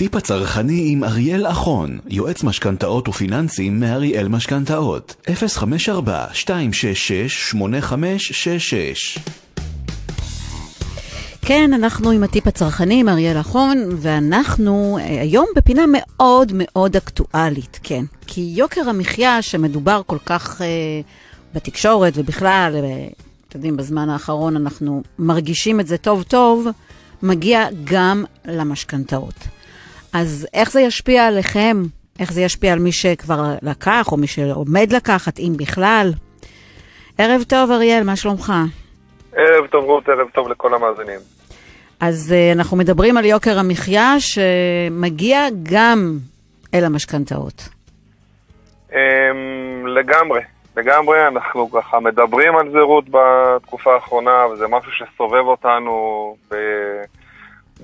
הטיפ הצרכני עם אריאל אחון, יועץ משכנתאות ופיננסים מאריאל משכנתאות, 054-266-8566 כן, אנחנו עם הטיפ הצרכני, עם אריאל אחון, ואנחנו אה, היום בפינה מאוד מאוד אקטואלית, כן. כי יוקר המחיה שמדובר כל כך אה, בתקשורת ובכלל, אה, אתם יודעים, בזמן האחרון אנחנו מרגישים את זה טוב טוב, מגיע גם למשכנתאות. אז איך זה ישפיע עליכם? איך זה ישפיע על מי שכבר לקח, או מי שעומד לקחת, אם בכלל? ערב טוב, אריאל, מה שלומך? ערב טוב, רות, ערב טוב לכל המאזינים. אז uh, אנחנו מדברים על יוקר המחיה שמגיע גם אל המשכנתאות. Um, לגמרי, לגמרי, אנחנו ככה מדברים על זה, רות, בתקופה האחרונה, וזה משהו שסובב אותנו ב...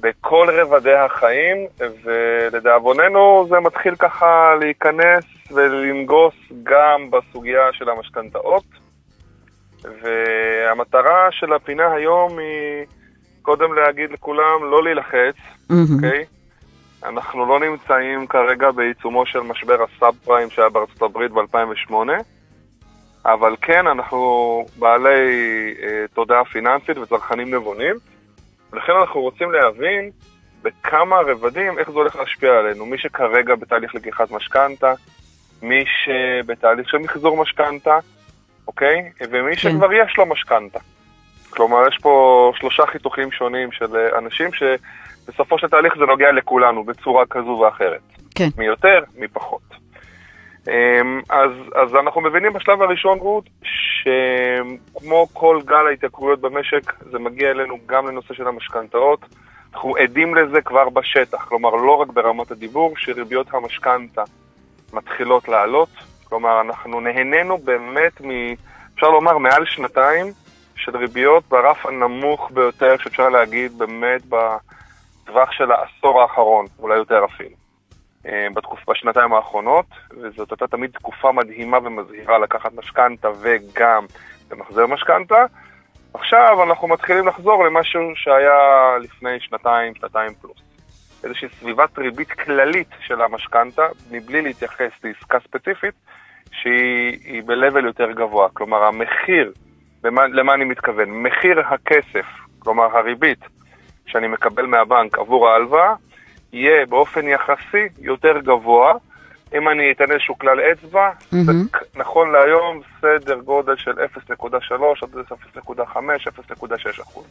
בכל רבדי החיים, ולדאבוננו זה מתחיל ככה להיכנס ולנגוס גם בסוגיה של המשכנתאות. והמטרה של הפינה היום היא קודם להגיד לכולם לא להילחץ, אוקיי? Mm-hmm. Okay? אנחנו לא נמצאים כרגע בעיצומו של משבר הסאב פריים שהיה בארצות הברית ב-2008, אבל כן, אנחנו בעלי אה, תודעה פיננסית וצרכנים נבונים, ולכן אנחנו רוצים להבין בכמה רבדים איך זה הולך להשפיע עלינו. מי שכרגע בתהליך לקיחת משכנתה, מי שבתהליך של מחזור משכנתה, אוקיי? ומי כן. שכבר יש לו משכנתה. כלומר, יש פה שלושה חיתוכים שונים של אנשים שבסופו של תהליך זה נוגע לכולנו בצורה כזו ואחרת. כן. מי יותר, מי פחות. אמ, אז, אז אנחנו מבינים בשלב הראשון, רות, שכמו כל גל ההתייקרויות במשק, זה מגיע אלינו גם לנושא של המשכנתאות. אנחנו עדים לזה כבר בשטח, כלומר לא רק ברמת הדיבור, שריביות המשכנתה מתחילות לעלות. כלומר, אנחנו נהנינו באמת מ... אפשר לומר, מעל שנתיים של ריביות ברף הנמוך ביותר שאפשר להגיד באמת בטווח של העשור האחרון, אולי יותר אפילו. אה, בתקופה, בשנתיים האחרונות, וזאת הייתה תמיד תקופה מדהימה ומזהירה לקחת משכנתה וגם למחזר משכנתה. עכשיו אנחנו מתחילים לחזור למשהו שהיה לפני שנתיים, שנתיים פלוס. איזושהי סביבת ריבית כללית של המשכנתה, מבלי להתייחס לעסקה ספציפית, שהיא ב-level יותר גבוה. כלומר, המחיר, למה, למה אני מתכוון? מחיר הכסף, כלומר הריבית שאני מקבל מהבנק עבור ההלוואה, יהיה באופן יחסי יותר גבוה. אם אני אתן איזשהו כלל אצבע, mm-hmm. נכון להיום סדר גודל של 0.3 עד 0.5, 0.6 אחוז.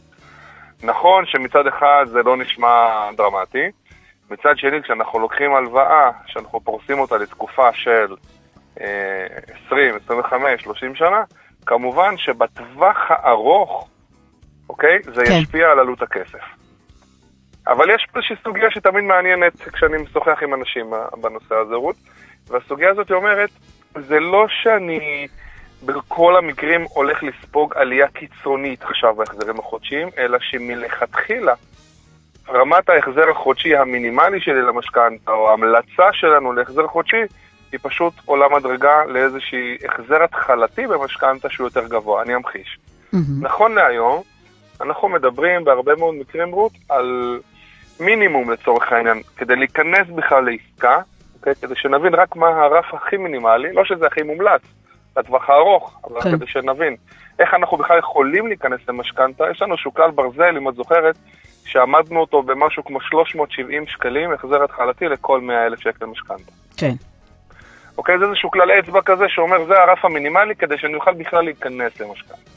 נכון שמצד אחד זה לא נשמע דרמטי, מצד שני כשאנחנו לוקחים הלוואה, שאנחנו פורסים אותה לתקופה של 20, 25, 30 שנה, כמובן שבטווח הארוך, אוקיי, זה כן. ישפיע על עלות הכסף. אבל יש פה איזושהי סוגיה שתמיד מעניינת כשאני משוחח עם אנשים בנושא הזה, רות, והסוגיה הזאת אומרת, זה לא שאני בכל המקרים הולך לספוג עלייה קיצונית עכשיו בהחזרים החודשיים, אלא שמלכתחילה רמת ההחזר החודשי המינימלי שלי למשכנתה, או ההמלצה שלנו להחזר חודשי, היא פשוט עולה מדרגה לאיזשהי החזר התחלתי במשכנתה שהוא יותר גבוה, אני אמחיש. Mm-hmm. נכון להיום, אנחנו מדברים בהרבה מאוד מקרים, רות, על מינימום לצורך העניין, כדי להיכנס בכלל לעסקה, אוקיי? כדי שנבין רק מה הרף הכי מינימלי, לא שזה הכי מומלץ, לטווח הארוך, אבל כן. כדי שנבין איך אנחנו בכלל יכולים להיכנס למשכנתה, יש לנו איזשהו כלל ברזל, אם את זוכרת, שעמדנו אותו במשהו כמו 370 שקלים, החזר התחלתי לכל 100 אלף שקל משכנתה. כן. אוקיי? זה איזשהו כלל אצבע כזה שאומר, זה הרף המינימלי כדי שאני אוכל בכלל להיכנס למשכנתה.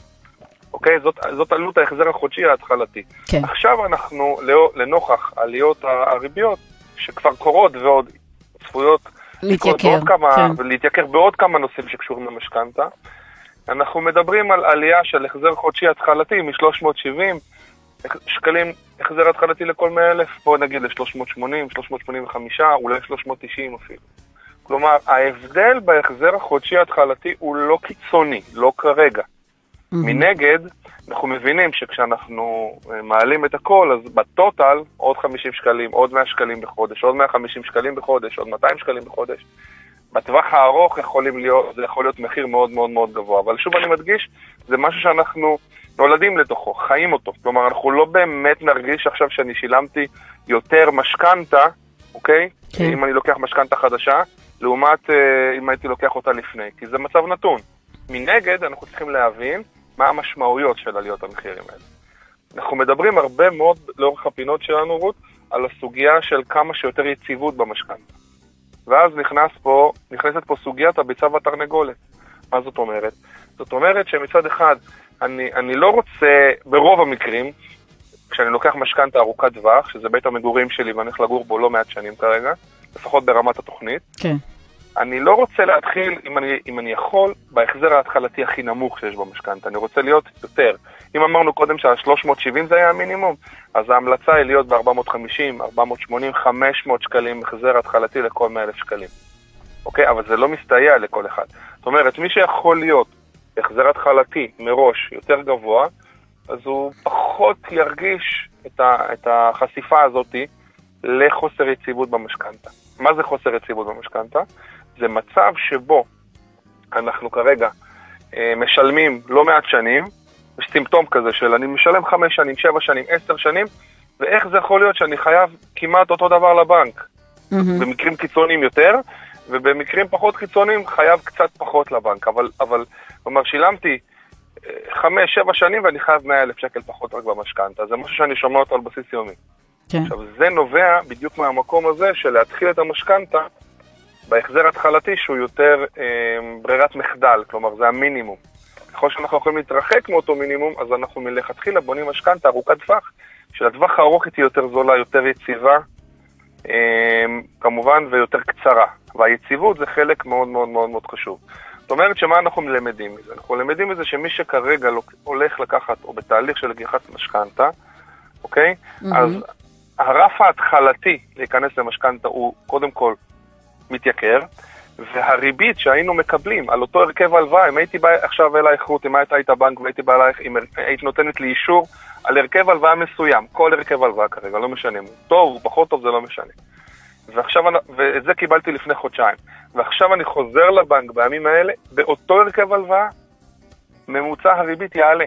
אוקיי? זאת, זאת עלות ההחזר החודשי ההתחלתי. כן. עכשיו אנחנו, לנוכח עליות הריביות, שכבר קורות ועוד צפויות להתייקר, כמה, כן. ולהתייקר בעוד כמה נושאים שקשורים למשכנתה, אנחנו מדברים על עלייה של החזר חודשי התחלתי מ-370 שקלים החזר התחלתי לכל 100 אלף, בואו נגיד ל-380, 385, אולי 390 אפילו. כלומר, ההבדל בהחזר החודשי ההתחלתי הוא לא קיצוני, לא כרגע. Mm-hmm. מנגד, אנחנו מבינים שכשאנחנו אה, מעלים את הכל, אז בטוטל עוד 50 שקלים, עוד 100 שקלים בחודש, עוד 150 שקלים בחודש, עוד 200 שקלים בחודש. בטווח הארוך יכולים להיות, זה יכול להיות מחיר מאוד מאוד מאוד גבוה. אבל שוב אני מדגיש, זה משהו שאנחנו נולדים לתוכו, חיים אותו. כלומר, אנחנו לא באמת נרגיש עכשיו שאני שילמתי יותר משכנתה אוקיי? כן. אם אני לוקח משכנתה חדשה, לעומת אה, אם הייתי לוקח אותה לפני, כי זה מצב נתון. מנגד, אנחנו צריכים להבין מה המשמעויות של עליות המחירים האלה. אנחנו מדברים הרבה מאוד לאורך הפינות שלנו, רות, על הסוגיה של כמה שיותר יציבות במשכנתה. ואז נכנס פה, נכנסת פה סוגיית הביצה והתרנגולת. מה זאת אומרת? זאת אומרת שמצד אחד, אני, אני לא רוצה, ברוב המקרים, כשאני לוקח משכנתה ארוכת טווח, שזה בית המגורים שלי ואני הולך לגור בו לא מעט שנים כרגע, לפחות ברמת התוכנית, כן. אני לא רוצה להתחיל, אם אני, אם אני יכול, בהחזר ההתחלתי הכי נמוך שיש במשכנתה. אני רוצה להיות יותר. אם אמרנו קודם שה-370 זה היה המינימום, אז ההמלצה היא להיות ב-450, 480, 500 שקלים החזר התחלתי לכל 100,000 שקלים. אוקיי? אבל זה לא מסתייע לכל אחד. זאת אומרת, מי שיכול להיות החזר התחלתי מראש יותר גבוה, אז הוא פחות ירגיש את, ה, את החשיפה הזאתי לחוסר יציבות במשכנתה. מה זה חוסר יציבות במשכנתה? זה מצב שבו אנחנו כרגע אה, משלמים לא מעט שנים, יש סימפטום כזה של אני משלם חמש שנים, שבע שנים, עשר שנים, ואיך זה יכול להיות שאני חייב כמעט אותו דבר לבנק? מהמם. במקרים קיצוניים יותר, ובמקרים פחות קיצוניים חייב קצת פחות לבנק. אבל, אבל כלומר, שילמתי אה, חמש, שבע שנים ואני חייב 100 אלף שקל פחות רק במשכנתה. זה משהו שאני שומע אותו על בסיס יומי. כן. עכשיו, זה נובע בדיוק מהמקום הזה של להתחיל את המשכנתה בהחזר התחלתי שהוא יותר אה, ברירת מחדל, כלומר זה המינימום. ככל שאנחנו יכולים להתרחק מאותו מינימום, אז אנחנו מלכתחילה בונים משכנתה ארוכת טווח, שלטווח הארוך היא תהיה יותר זולה, יותר יציבה, אה, כמובן, ויותר קצרה. והיציבות זה חלק מאוד מאוד מאוד מאוד חשוב. זאת אומרת שמה אנחנו למדים מזה? אנחנו למדים מזה שמי שכרגע הולך לקחת, או בתהליך של לקיחת משכנתה, אוקיי? מהמם. אז הרף ההתחלתי להיכנס למשכנתה הוא קודם כל מתייקר, והריבית שהיינו מקבלים על אותו הרכב הלוואה, אם הייתי בא עכשיו אלייך רות, אם היית היית בנק והייתי בא אלייך, אם היית נותנת לי אישור על הרכב הלוואה מסוים, כל הרכב הלוואה כרגע, לא משנה, אם הוא טוב, הוא פחות טוב, זה לא משנה. ועכשיו, ואת זה קיבלתי לפני חודשיים. ועכשיו אני חוזר לבנק בימים האלה, באותו הרכב הלוואה, ממוצע הריבית יעלה.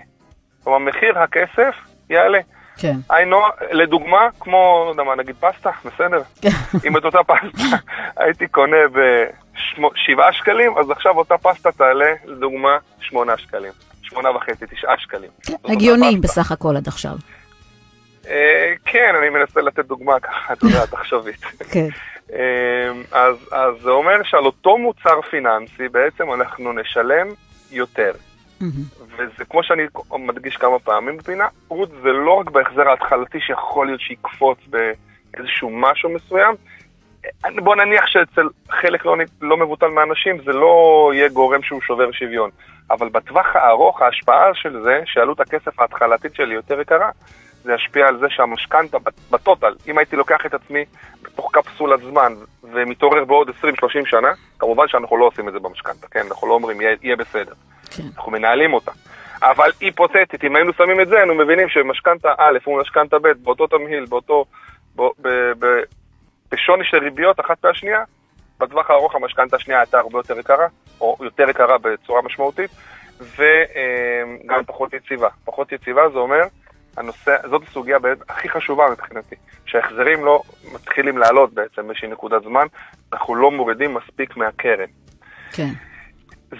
כלומר, מחיר הכסף יעלה. כן. היינו, לדוגמה, כמו, לא יודע מה, נגיד פסטה, בסדר? אם את אותה פסטה הייתי קונה בשבעה שקלים, אז עכשיו אותה פסטה תעלה, לדוגמה, שמונה שקלים. שמונה וחצי, תשעה שקלים. זאת אותה הגיוני. בסך הכל עד עכשיו. אה, כן, אני מנסה לתת דוגמה ככה, אתה יודע, תחשובית. כן. אז, אז זה אומר שעל אותו מוצר פיננסי בעצם אנחנו נשלם יותר. וזה כמו שאני מדגיש כמה פעמים בפינה, רות זה לא רק בהחזר ההתחלתי שיכול להיות שיקפוץ באיזשהו משהו מסוים, בוא נניח שאצל חלק לא, לא מבוטל מהאנשים זה לא יהיה גורם שהוא שובר שוויון, אבל בטווח הארוך ההשפעה של זה, שעלות הכסף ההתחלתית שלי יותר יקרה, זה ישפיע על זה שהמשכנתה בטוטל, אם הייתי לוקח את עצמי בתוך קפסולת זמן ומתעורר בעוד 20-30 שנה, כמובן שאנחנו לא עושים את זה במשכנתה, כן? אנחנו לא אומרים יהיה, יהיה בסדר. כן. אנחנו מנהלים אותה. אבל היפותטית, אם היינו שמים את זה, היינו מבינים שמשכנתה א' מול משכנתה ב', באותו תמהיל, באותו... ב, ב, ב, בשוני של ריביות אחת מהשנייה, בטווח הארוך המשכנתה השנייה הייתה הרבה יותר יקרה, או יותר יקרה בצורה משמעותית, וגם פחות יציבה. פחות יציבה זה אומר, הנושא, זאת הסוגיה באמת הכי חשובה מבחינתי, שההחזרים לא מתחילים לעלות בעצם באיזושהי נקודת זמן, אנחנו לא מורידים מספיק מהקרן. כן.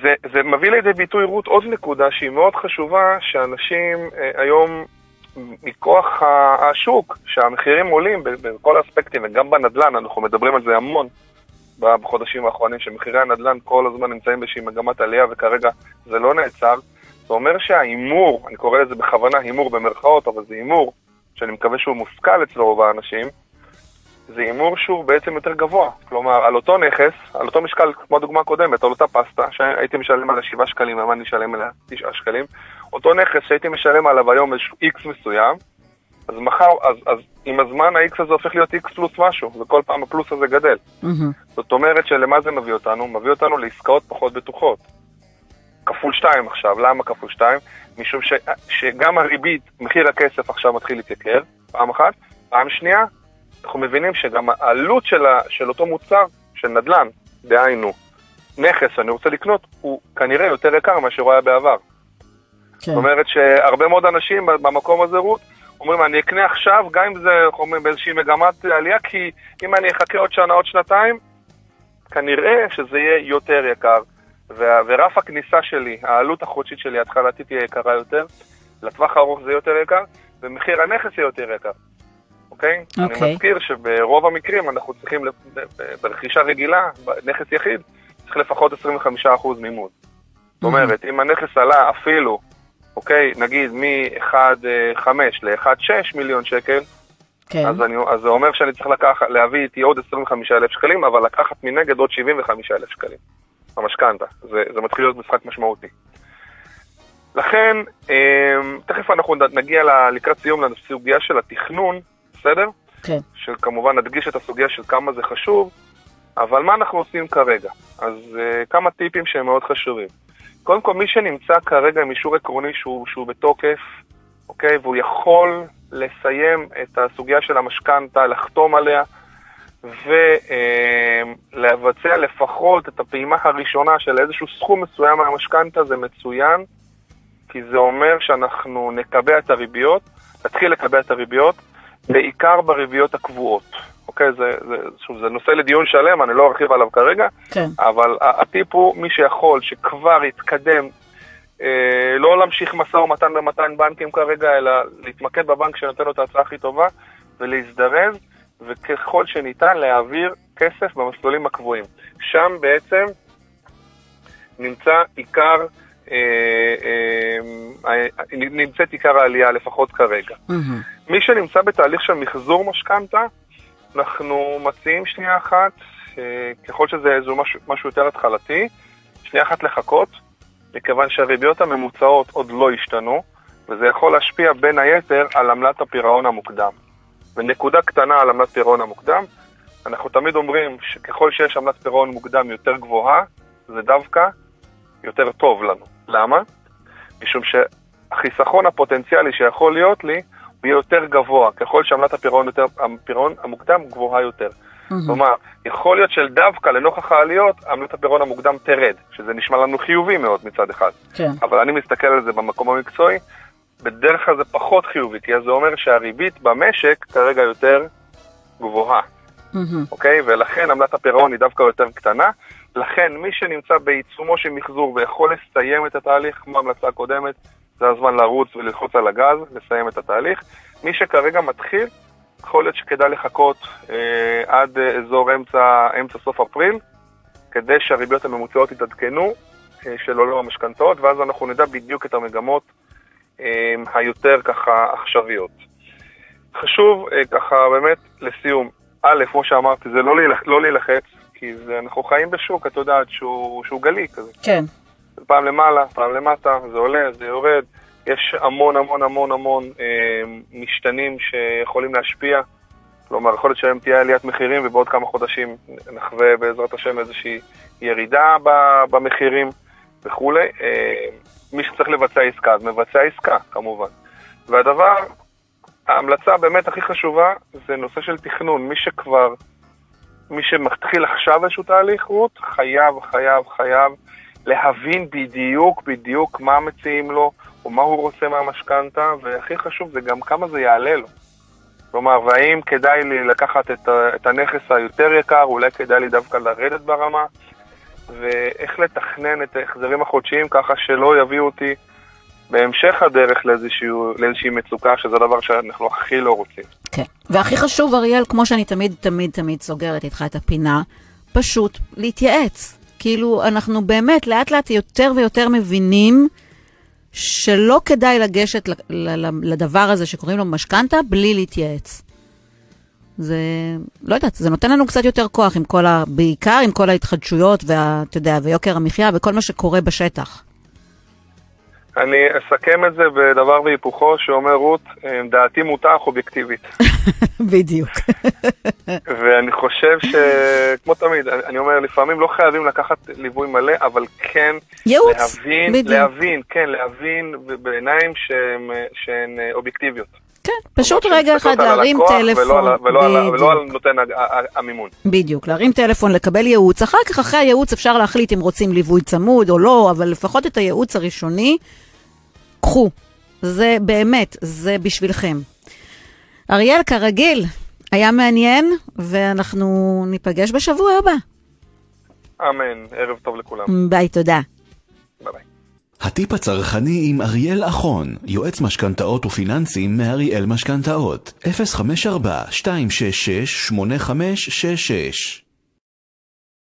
זה, זה מביא לידי ביטוי, רות, עוד נקודה שהיא מאוד חשובה, שאנשים אה, היום, מכוח השוק, שהמחירים עולים בכל האספקטים, וגם בנדל"ן, אנחנו מדברים על זה המון בחודשים האחרונים, שמחירי הנדל"ן כל הזמן נמצאים באיזושהי מגמת עלייה, וכרגע זה לא נעצר. זה אומר שההימור, אני קורא לזה בכוונה הימור במרכאות, אבל זה הימור, שאני מקווה שהוא מושכל אצל רוב האנשים, זה הימור שהוא בעצם יותר גבוה. כלומר, על אותו נכס, על אותו משקל, כמו הדוגמה הקודמת, על אותה פסטה, שהייתי משלם עליה 7 שקלים, היום אני אשלם עליה 9 שקלים, אותו נכס שהייתי משלם עליו היום איזשהו איקס מסוים, אז מחר, אז, אז עם הזמן ה-X הזה הופך להיות X פלוס משהו, וכל פעם הפלוס הזה גדל. מהמם. זאת אומרת שלמה זה מביא אותנו? מביא אותנו לעסקאות פחות בטוחות. כפול שתיים עכשיו, למה כפול שתיים? משום ש, שגם הריבית, מחיר הכסף עכשיו מתחיל להתייקר, פעם אחת. פעם שנייה, אנחנו מבינים שגם העלות של, ה, של אותו מוצר, של נדל"ן, דהיינו, נכס שאני רוצה לקנות, הוא כנראה יותר יקר מאשר הוא היה בעבר. כן. זאת אומרת שהרבה מאוד אנשים במקום הזה, רות, אומרים, אני אקנה עכשיו, גם אם זה, איך אומרים, באיזושהי מגמת עלייה, כי אם אני אחכה עוד שנה, עוד שנתיים, כנראה שזה יהיה יותר יקר. וה- ורף הכניסה שלי, העלות החודשית שלי ההתחלתית תהיה יקרה יותר, לטווח הארוך זה יותר יקר, ומחיר הנכס יהיה יותר יקר. אוקיי? אוקיי. אני מזכיר שברוב המקרים אנחנו צריכים, ברכישה רגילה, בנכס יחיד, צריך לפחות 25% מימון. זאת אומרת, אם הנכס עלה אפילו, אוקיי, נגיד מ-1.5 ל-1.6 מיליון שקל, כן. אז, אני, אז זה אומר שאני צריך לקחת, להביא איתי עוד 25,000 שקלים, אבל לקחת מנגד עוד 75,000 שקלים. המשכנתה. זה, זה מתחיל להיות משחק משמעותי. לכן, אמ, תכף אנחנו נגיע לקראת סיום לסוגיה של התכנון, בסדר? כן. שכמובן נדגיש את הסוגיה של כמה זה חשוב, אבל מה אנחנו עושים כרגע? אז uh, כמה טיפים שהם מאוד חשובים. קודם כל, מי שנמצא כרגע עם אישור עקרוני שהוא, שהוא בתוקף, אוקיי, והוא יכול לסיים את הסוגיה של המשכנתה, לחתום עליה, ולבצע לפחות את הפעימה הראשונה של איזשהו סכום מסוים מהמשכנתה, זה מצוין, כי זה אומר שאנחנו נקבע את הריביות, נתחיל לקבע את הריביות, בעיקר בריביות הקבועות. אוקיי, זה, זה, שוב, זה נושא לדיון שלם, אני לא ארחיב עליו כרגע, כן. אבל הטיפ הוא מי שיכול, שכבר יתקדם, אה, לא להמשיך משא ומתן במתן בנקים כרגע, אלא להתמקד בבנק שנותן לו את ההצעה הכי טובה, ולהזדרז, וככל שניתן להעביר כסף במסלולים הקבועים. שם בעצם נמצא עיקר, אה, אה, אה, נמצאת עיקר העלייה, לפחות כרגע. מהמם. מי שנמצא בתהליך של מחזור משכנתה, אנחנו מציעים שנייה אחת, אה, ככל שזה איזו משהו, משהו יותר התחלתי, שנייה אחת לחכות, מכיוון שהריביות הממוצעות עוד לא השתנו, וזה יכול להשפיע בין היתר על עמלת הפירעון המוקדם. ונקודה קטנה על עמלת פירעון המוקדם, אנחנו תמיד אומרים שככל שיש עמלת פירעון מוקדם יותר גבוהה, זה דווקא יותר טוב לנו. למה? משום שהחיסכון הפוטנציאלי שיכול להיות לי, יותר גבוה, ככל שעמלת הפירעון, יותר, הפירעון המוקדם גבוהה יותר. כלומר, יכול להיות שדווקא לנוכח העליות, עמלת הפירעון המוקדם תרד, שזה נשמע לנו חיובי מאוד מצד אחד. כן. אבל אני מסתכל על זה במקום המקצועי, בדרך כלל זה פחות חיובי, כי זה אומר שהריבית במשק כרגע יותר גבוהה, מהמם. אוקיי? ולכן עמלת הפירעון היא דווקא יותר קטנה. לכן מי שנמצא בעיצומו של מחזור ויכול לסיים את התהליך, כמו ההמלצה הקודמת, זה הזמן לרוץ וללחוץ על הגז, לסיים את התהליך. מי שכרגע מתחיל, יכול להיות שכדאי לחכות אה, עד אה, אזור אמצע, אמצע סוף אפריל, כדי שהריביות הממוצעות יתעדכנו אה, של עולם המשכנתאות, ואז אנחנו נדע בדיוק את המגמות אה, היותר ככה עכשוויות. חשוב אה, ככה באמת לסיום, א', כמו שאמרתי, זה לא, לא להילחץ, כי זה, אנחנו חיים בשוק, את יודעת, שהוא, שהוא גלי כזה. כן. פעם למעלה, פעם למטה, זה עולה, זה יורד. יש המון המון המון המון אה, משתנים שיכולים להשפיע. כלומר, יכול להיות שהיום תהיה עליית מחירים ובעוד כמה חודשים נחווה בעזרת השם איזושהי ירידה במחירים וכולי. אה, מי שצריך לבצע עסקה, אז מבצע עסקה, כמובן. והדבר, ההמלצה באמת הכי חשובה זה נושא של תכנון. מי שכבר, מי שמתחיל עכשיו איזשהו תהליך, רות, חייב, חייב, חייב להבין בדיוק, בדיוק מה מציעים לו, או מה הוא רוצה מהמשכנתה, והכי חשוב זה גם כמה זה יעלה לו. כלומר, והאם כדאי לי לקחת את, את הנכס היותר יקר, אולי כדאי לי דווקא לרדת ברמה, ואיך לתכנן את ההחזרים החודשיים ככה שלא יביאו אותי בהמשך הדרך לאיזשהו, לאיזושהי מצוקה, שזה הדבר שאנחנו הכי לא רוצים. כן. והכי חשוב, אריאל, כמו שאני תמיד, תמיד, תמיד סוגרת איתך את הפינה, פשוט להתייעץ. כאילו, אנחנו באמת לאט לאט יותר ויותר מבינים שלא כדאי לגשת לדבר הזה שקוראים לו משכנתה בלי להתייעץ. זה, לא יודעת, זה נותן לנו קצת יותר כוח עם כל ה... בעיקר עם כל ההתחדשויות וה... אתה יודע, ויוקר המחיה וכל מה שקורה בשטח. אני אסכם את זה בדבר והיפוכו, שאומר רות, אה, דעתי אך אובייקטיבית. בדיוק. ואני חושב שכמו תמיד, אני אומר, לפעמים לא חייבים לקחת ליווי מלא, אבל כן ייעוץ, להבין, בדיוק. להבין, כן, להבין בעיניים שהן, שהן אה, אובייקטיביות. כן, פשוט רגע אחד להרים טלפון. ולא ולא, על, ולא על. נותן המימון. בדיוק, להרים טלפון, לקבל ייעוץ. אחר כך, אחרי הייעוץ, אפשר להחליט אם רוצים ליווי צמוד או לא, אבל לפחות את הייעוץ הראשוני, קחו. זה באמת, זה בשבילכם. אריאל, כרגיל, היה מעניין, ואנחנו ניפגש בשבוע הבא. אמן, ערב טוב לכולם. ביי, תודה. ביי ביי. הטיפ הצרכני עם אריאל אחון, יועץ משכנתאות ופיננסים מאריאל משכנתאות, 054-266-8566